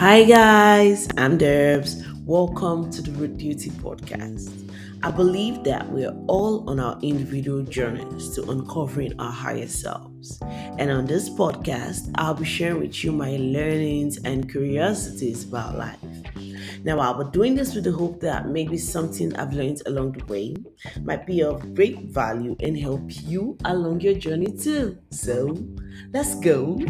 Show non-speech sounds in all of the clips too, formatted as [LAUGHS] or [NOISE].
Hi, guys, I'm Derbs. Welcome to the Root Duty Podcast. I believe that we're all on our individual journeys to uncovering our higher selves. And on this podcast, I'll be sharing with you my learnings and curiosities about life. Now, I'll be doing this with the hope that maybe something I've learned along the way might be of great value and help you along your journey too. So, let's go.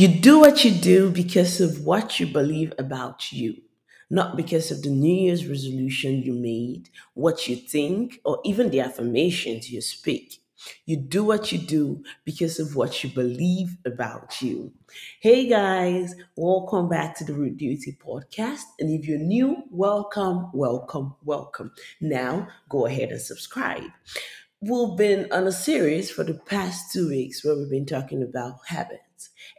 You do what you do because of what you believe about you, not because of the New Year's resolution you made, what you think, or even the affirmations you speak. You do what you do because of what you believe about you. Hey guys, welcome back to the Root Duty podcast. And if you're new, welcome, welcome, welcome. Now go ahead and subscribe. We've been on a series for the past two weeks where we've been talking about habits.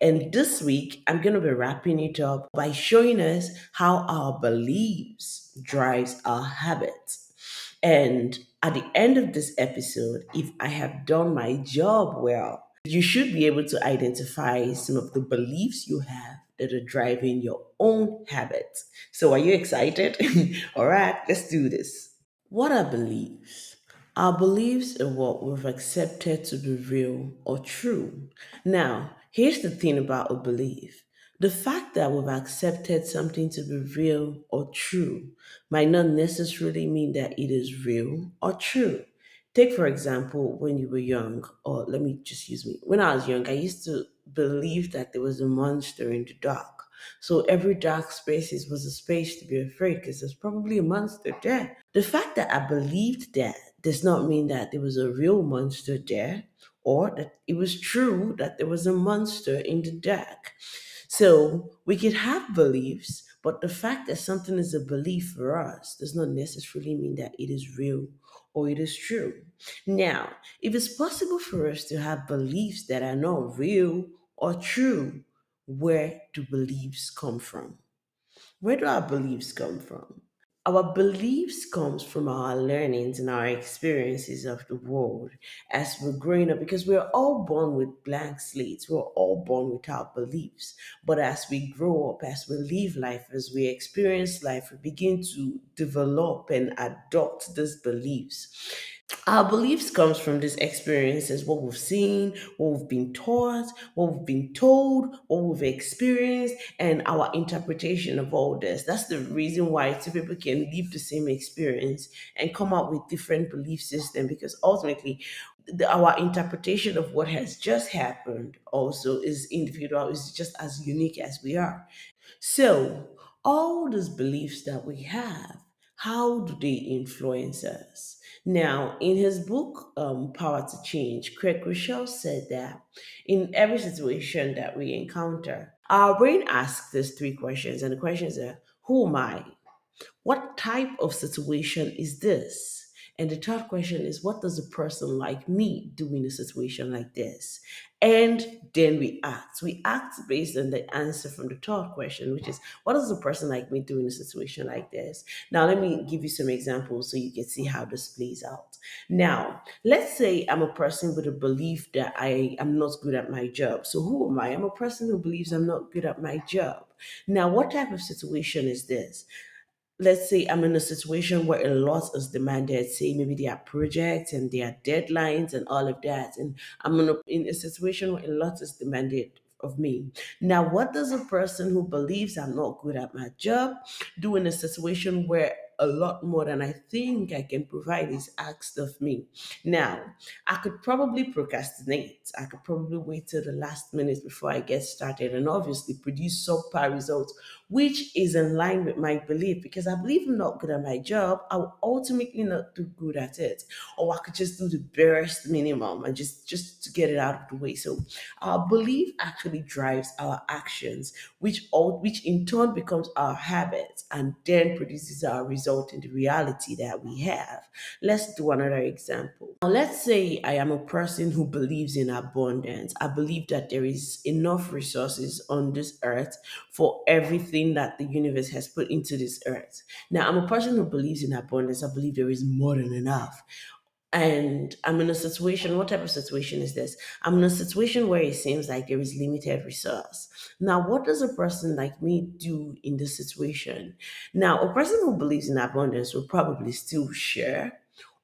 And this week, I'm going to be wrapping it up by showing us how our beliefs drives our habits. And at the end of this episode, if I have done my job well, you should be able to identify some of the beliefs you have that are driving your own habits. So, are you excited? [LAUGHS] All right, let's do this. What are beliefs? Our beliefs are what we've accepted to be real or true. Now, Here's the thing about a belief the fact that we've accepted something to be real or true might not necessarily mean that it is real or true. Take, for example, when you were young, or let me just use me. When I was young, I used to believe that there was a monster in the dark. So every dark space was a space to be afraid because there's probably a monster there. The fact that I believed that does not mean that there was a real monster there or that it was true that there was a monster in the dark. So we could have beliefs, but the fact that something is a belief for us does not necessarily mean that it is real or it is true. Now, if it's possible for us to have beliefs that are not real or true, where do beliefs come from? Where do our beliefs come from? Our beliefs comes from our learnings and our experiences of the world as we're growing up because we're all born with blank slates. We're all born without beliefs. But as we grow up, as we live life, as we experience life, we begin to develop and adopt these beliefs our beliefs comes from this experiences what we've seen what we've been taught what we've been told what we've experienced and our interpretation of all this. That's the reason why two people can live the same experience and come up with different belief system because ultimately the, our interpretation of what has just happened also is individual is just as unique as we are. So all these beliefs that we have how do they influence us now, in his book, um, Power to Change, Craig Groeschel said that in every situation that we encounter, our brain asks us three questions. And the questions are Who am I? What type of situation is this? And the third question is, what does a person like me do in a situation like this? And then we act. We act based on the answer from the third question, which is, what does a person like me do in a situation like this? Now, let me give you some examples so you can see how this plays out. Now, let's say I'm a person with a belief that I am not good at my job. So, who am I? I'm a person who believes I'm not good at my job. Now, what type of situation is this? Let's say I'm in a situation where a lot is demanded, say maybe there are projects and there are deadlines and all of that, and I'm in a, in a situation where a lot is demanded of me. Now, what does a person who believes I'm not good at my job do in a situation where a lot more than I think I can provide is asked of me. Now, I could probably procrastinate. I could probably wait till the last minute before I get started and obviously produce subpar results, which is in line with my belief because I believe I'm not good at my job. I will ultimately not do good at it. Or I could just do the barest minimum and just, just to get it out of the way. So our belief actually drives our actions, which all which in turn becomes our habits and then produces our results result in the reality that we have. Let's do another example. Now, let's say I am a person who believes in abundance. I believe that there is enough resources on this earth for everything that the universe has put into this earth. Now, I'm a person who believes in abundance. I believe there is more than enough and I'm in a situation, what type of situation is this? I'm in a situation where it seems like there is limited resource. Now, what does a person like me do in this situation? Now, a person who believes in abundance will probably still share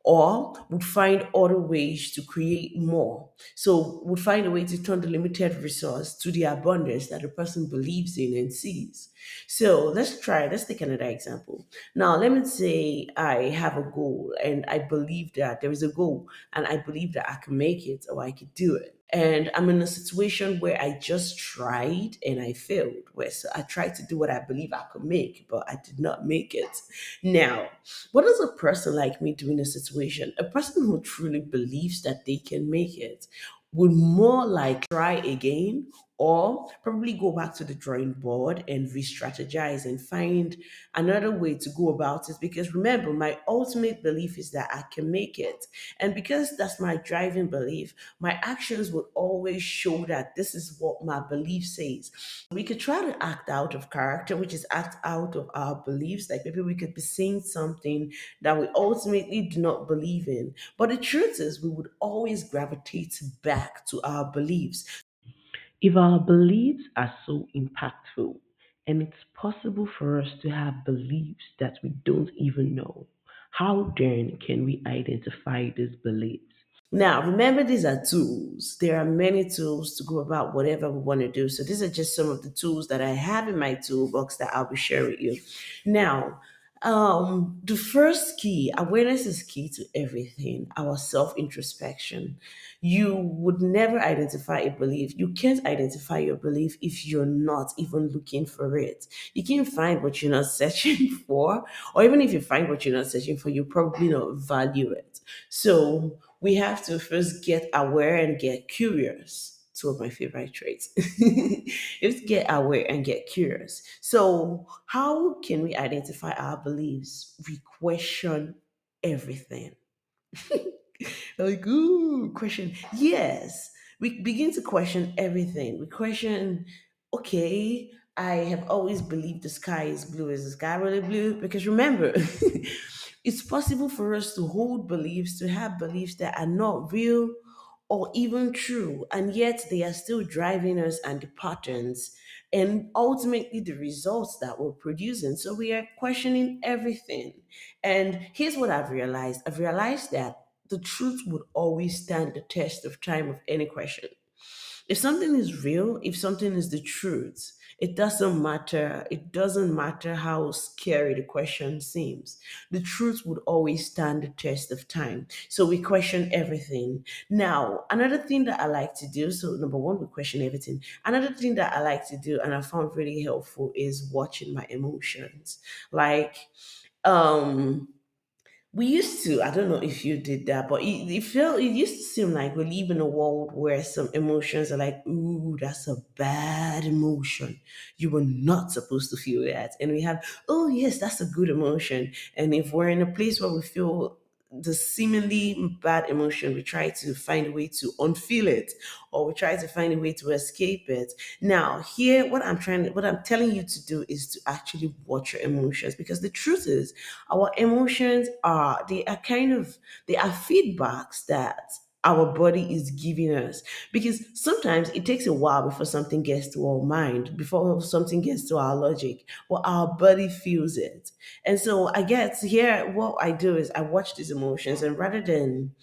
or would find other ways to create more. So would find a way to turn the limited resource to the abundance that the person believes in and sees. So let's try, let's take another example. Now, let me say I have a goal and I believe that there is a goal and I believe that I can make it or I could do it. And I'm in a situation where I just tried and I failed. Where so I tried to do what I believe I could make, but I did not make it. Now, what does a person like me do in a situation? A person who truly believes that they can make it would more like try again or probably go back to the drawing board and re-strategize and find another way to go about it. Because remember my ultimate belief is that i can make it. And because that's my driving belief my actions would always show that this is what my belief says. We could try to act out of character which is act out of our beliefs. Like maybe we could be saying something that we ultimately do not believe in. But the truth is we would always gravitate back to our beliefs if our beliefs are so impactful, and it's possible for us to have beliefs that we don't even know, how then can we identify these beliefs? Now, remember, these are tools. There are many tools to go about whatever we want to do. So, these are just some of the tools that I have in my toolbox that I'll be sharing with you. Now, um, the first key, awareness is key to everything, our self introspection. You would never identify a belief. You can't identify your belief if you're not even looking for it. You can't find what you're not [LAUGHS] searching for, or even if you find what you're not searching for, you probably not value it. So we have to first get aware and get curious two of my favorite traits. [LAUGHS] is get aware and get curious. So, how can we identify our beliefs? We question everything. [LAUGHS] like, ooh, question. Yes, we begin to question everything. We question, okay, I have always believed the sky is blue. Is the sky really blue? Because remember, [LAUGHS] it's possible for us to hold beliefs, to have beliefs that are not real or even true, and yet they are still driving us and the patterns and ultimately the results that we're producing. So we are questioning everything. And here's what I've realized I've realized that the truth would always stand the test of time of any question. If something is real, if something is the truth, it doesn't matter. It doesn't matter how scary the question seems. The truth would always stand the test of time. So we question everything. Now, another thing that I like to do, so number one, we question everything. Another thing that I like to do and I found really helpful is watching my emotions. Like, um, we used to, I don't know if you did that, but it, it felt, it used to seem like we live in a world where some emotions are like, ooh, that's a bad emotion. You were not supposed to feel that. And we have, oh, yes, that's a good emotion. And if we're in a place where we feel the seemingly bad emotion, we try to find a way to unfeel it or we try to find a way to escape it. Now, here, what I'm trying, what I'm telling you to do is to actually watch your emotions because the truth is, our emotions are, they are kind of, they are feedbacks that our body is giving us. Because sometimes it takes a while before something gets to our mind before something gets to our logic but our body feels it. And so i guess here what i do is i watch these emotions and rather than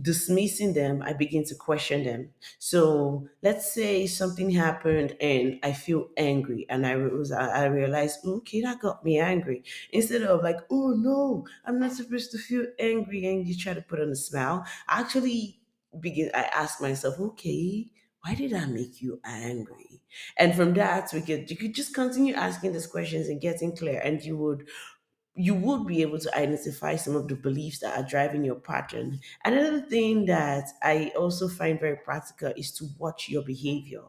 dismissing them i begin to question them. So let's say something happened and i feel angry and i was i I realized okay that got me angry. Instead of like oh no i'm not supposed to feel angry and you try to put on a smile actually begin I ask myself, okay, why did I make you angry? And from that we could you could just continue asking these questions and getting clear and you would you would be able to identify some of the beliefs that are driving your pattern. Another thing that I also find very practical is to watch your behavior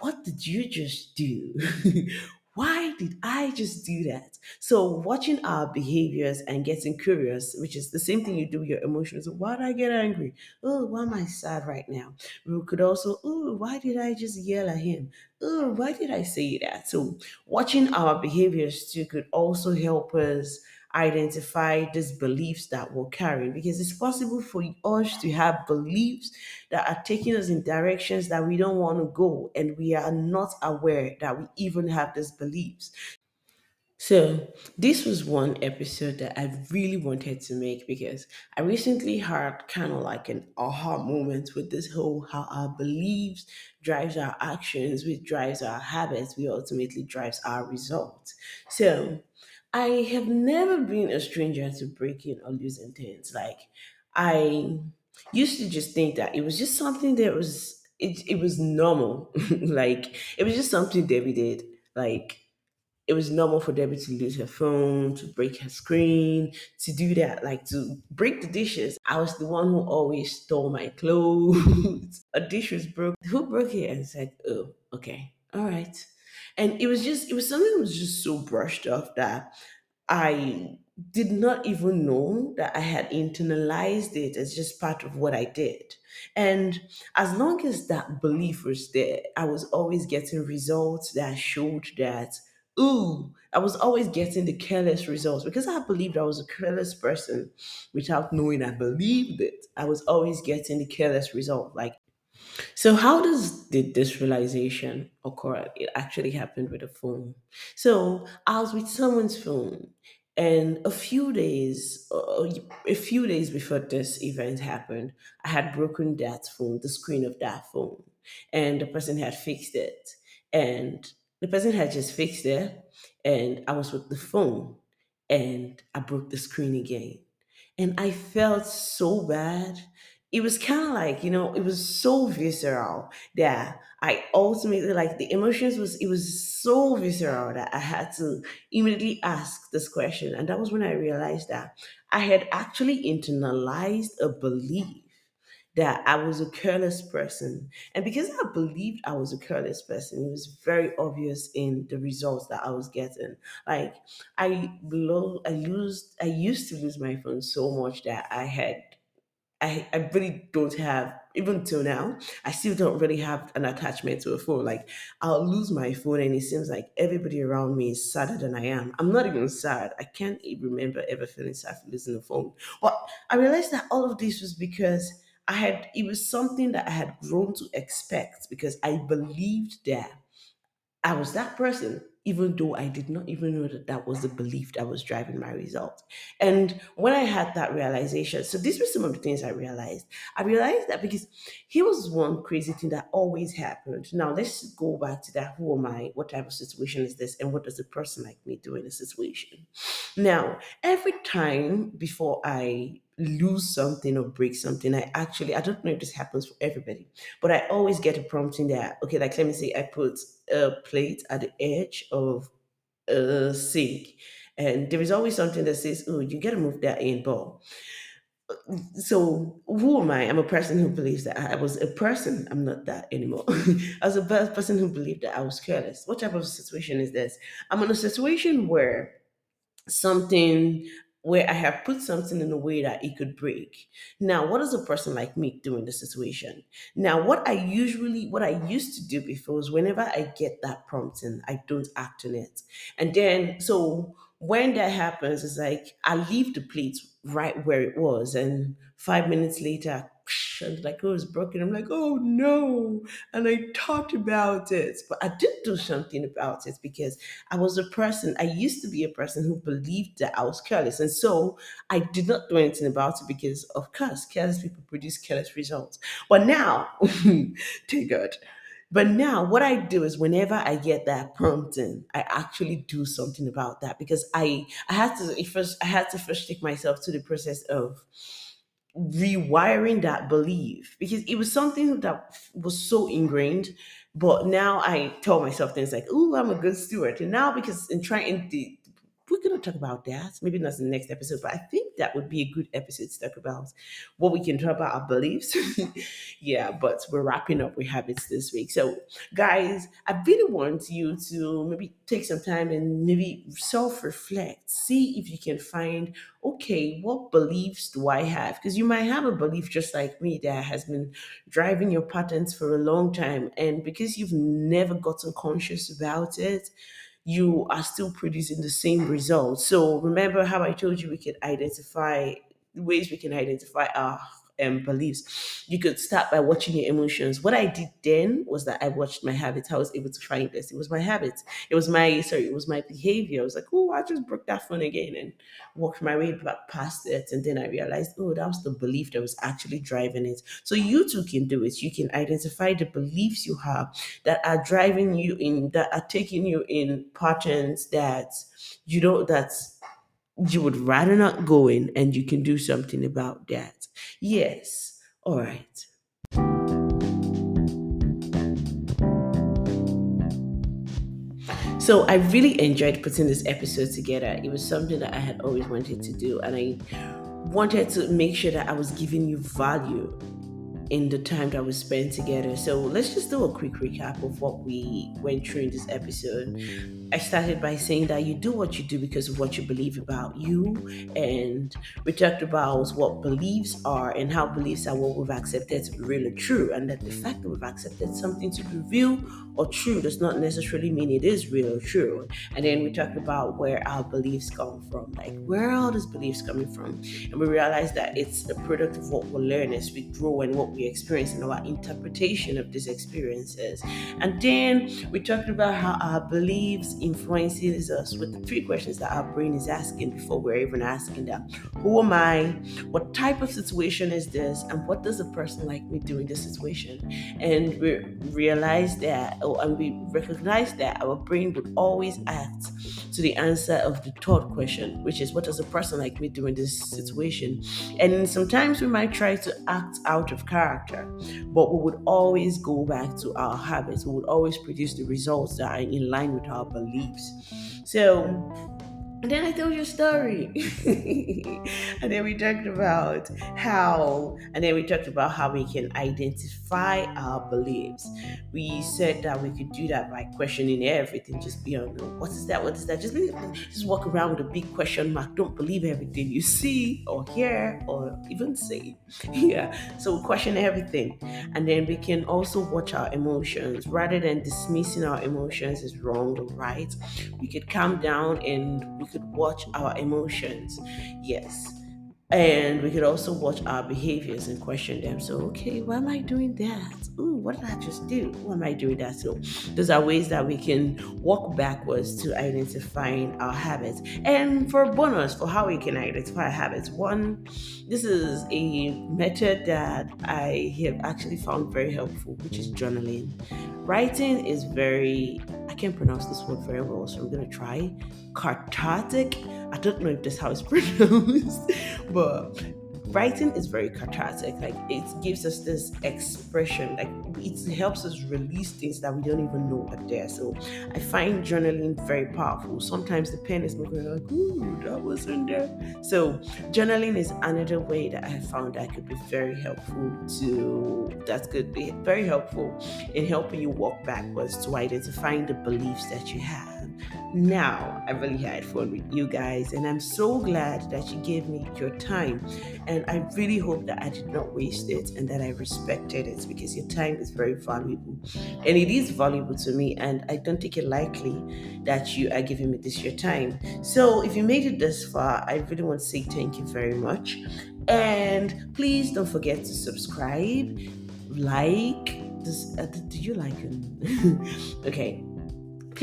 what did you just do? [LAUGHS] Why did I just do that? So, watching our behaviors and getting curious, which is the same thing you do with your emotions. Why did I get angry? Oh, why am I sad right now? We could also, oh, why did I just yell at him? Oh, why did I say that? So, watching our behaviors too could also help us identify these beliefs that we're carrying because it's possible for us to have beliefs that are taking us in directions that we don't want to go and we are not aware that we even have these beliefs. So, this was one episode that I really wanted to make because I recently had kind of like an aha moment with this whole how our beliefs drives our actions, which drives our habits, which ultimately drives our results. So, I have never been a stranger to breaking or losing things. Like, I used to just think that it was just something that was it, it was normal. [LAUGHS] like, it was just something Debbie did. Like, it was normal for Debbie to lose her phone, to break her screen, to do that, like to break the dishes. I was the one who always stole my [LAUGHS] clothes. A dish was broke. Who broke it? And said, oh, okay, all right. And it was just, it was something that was just so brushed off that I did not even know that I had internalized it as just part of what I did. And as long as that belief was there, I was always getting results that showed that, ooh, I was always getting the careless results because I believed I was a careless person without knowing I believed it. I was always getting the careless result. Like so how does did this realization occur? It actually happened with a phone. So I was with someone's phone, and a few days, uh, a few days before this event happened, I had broken that phone, the screen of that phone, and the person had fixed it, and the person had just fixed it, and I was with the phone, and I broke the screen again and I felt so bad. It was kind of like, you know, it was so visceral that I ultimately like the emotions was it was so visceral that I had to immediately ask this question. And that was when I realized that I had actually internalized a belief that I was a careless person. And because I believed I was a careless person, it was very obvious in the results that I was getting. Like I lo- I used I used to lose my phone so much that I had I, I really don't have even till now i still don't really have an attachment to a phone. Like i'll lose my phone and it seems like everybody around me is sadder than i am. I'm not even sad. I can't even remember ever feeling sad for losing a phone. But i realized that all of this was because i had it was something that i had grown to expect because i believed that I was that person, even though I did not even know that that was the belief that was driving my result. And when I had that realization, so these were some of the things I realized. I realized that because here was one crazy thing that always happened. Now let's go back to that. Who am I? What type of situation is this? And what does a person like me do in a situation? Now, every time before I lose something or break something, I actually, I don't know if this happens for everybody, but I always get a prompting that, okay, like let me say I put a plate at the edge of a sink, and there is always something that says, oh, you gotta move that in ball. Uh, so who am I? I'm a person who believes that I was a person. I'm not that anymore. [LAUGHS] I was a person who believed that I was careless. What type of situation is this? I'm in a situation where something where I have put something in a way that it could break. Now, what does a person like me do in the situation? Now, what I usually, what I used to do before is whenever I get that prompting, I don't act on it. And then, so when that happens, it's like I leave the plate right where it was. And five minutes later, and like, oh, it's broken. I'm like, oh no. And I talked about it, but I did do something about it because I was a person, I used to be a person who believed that I was careless. And so I did not do anything about it because, of course, careless people produce careless results. But now, [LAUGHS] thank God. But now, what I do is whenever I get that prompting, I actually do something about that because I I had to first I had to first take myself to the process of rewiring that belief because it was something that was so ingrained. But now I tell myself things like, "Oh, I'm a good steward," and now because in trying to, we're gonna talk about that. Maybe not in the next episode, but I think that would be a good episode to talk about what we can talk about our beliefs. [LAUGHS] yeah, but we're wrapping up with habits this week. So, guys, I really want you to maybe take some time and maybe self reflect, see if you can find, okay, what beliefs do I have? Because you might have a belief just like me that has been driving your patterns for a long time. And because you've never gotten conscious about it, you are still producing the same results. So remember how I told you we can identify ways we can identify our um, beliefs. You could start by watching your emotions. What I did then was that I watched my habits. I was able to find this. It was my habits. It was my sorry. It was my behavior. I was like, oh, I just broke that phone again and walked my way back past it. And then I realized, oh, that was the belief that was actually driving it. So you too can do it. You can identify the beliefs you have that are driving you in, that are taking you in patterns that you know that's you would rather not go in and you can do something about that. Yes. All right. So I really enjoyed putting this episode together. It was something that I had always wanted to do, and I wanted to make sure that I was giving you value in the time that we spent together. So let's just do a quick recap of what we went through in this episode. I started by saying that you do what you do because of what you believe about you, and we talked about what beliefs are and how beliefs are what we've accepted to be really true, and that the fact that we've accepted something to be real or true does not necessarily mean it is real or true. And then we talked about where our beliefs come from, like where are all these beliefs coming from, and we realized that it's a product of what we learn as we grow and what we experience and our interpretation of these experiences. And then we talked about how our beliefs influences us with the three questions that our brain is asking before we're even asking them. Who am I? What type of situation is this? And what does a person like me do in this situation? And we realized that, oh, and we recognize that our brain would always act to the answer of the third question, which is what does a person like me do in this situation? And sometimes we might try to act out of character character. But we would always go back to our habits. We would always produce the results that are in line with our beliefs. So and then I told you a story. [LAUGHS] and then we talked about how, and then we talked about how we can identify our beliefs. We said that we could do that by questioning everything, just be on what is that, what is that? Just, just walk around with a big question mark. Don't believe everything you see or hear or even say. [LAUGHS] yeah. So we question everything. And then we can also watch our emotions rather than dismissing our emotions as wrong or right. We could calm down and we could watch our emotions. Yes. And we could also watch our behaviors and question them. So, okay, why am I doing that? Ooh, what did I just do? Why am I doing that? So, those are ways that we can walk backwards to identifying our habits. And for bonus, for how we can identify habits, one, this is a method that I have actually found very helpful, which is journaling. Writing is very, I can't pronounce this word very well, so I'm to try cathartic. I don't know if that's how it's [LAUGHS] pronounced, but writing is very cathartic. Like it gives us this expression, like it helps us release things that we don't even know are there. So I find journaling very powerful. Sometimes the pen is moving like, ooh, that wasn't there. So journaling is another way that I found that could be very helpful to that could be very helpful in helping you walk backwards to identifying the beliefs that you have. Now, I really had fun with you guys, and I'm so glad that you gave me your time. And I really hope that I did not waste it and that I respected it because your time is very valuable. And it is valuable to me, and I don't take it lightly that you are giving me this your time. So, if you made it this far, I really want to say thank you very much. And please don't forget to subscribe, like. Does, uh, do you like [LAUGHS] okay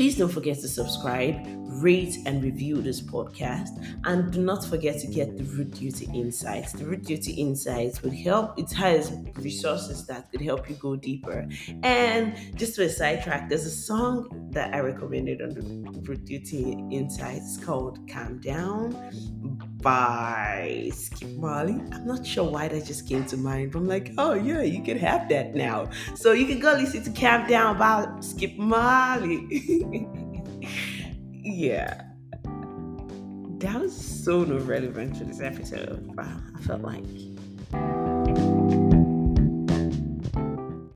Please don't forget to subscribe, rate, and review this podcast. And do not forget to get the Root Duty Insights. The Root Duty Insights would help, it has resources that could help you go deeper. And just to a sidetrack, there's a song that I recommended on the Root Duty Insights called Calm Down by Skip Marley. I'm not sure why that just came to mind, but I'm like, oh yeah, you can have that now. So you can go listen to Calm Down by Skip Marley. [LAUGHS] yeah. That was so no relevant to this episode. I felt like.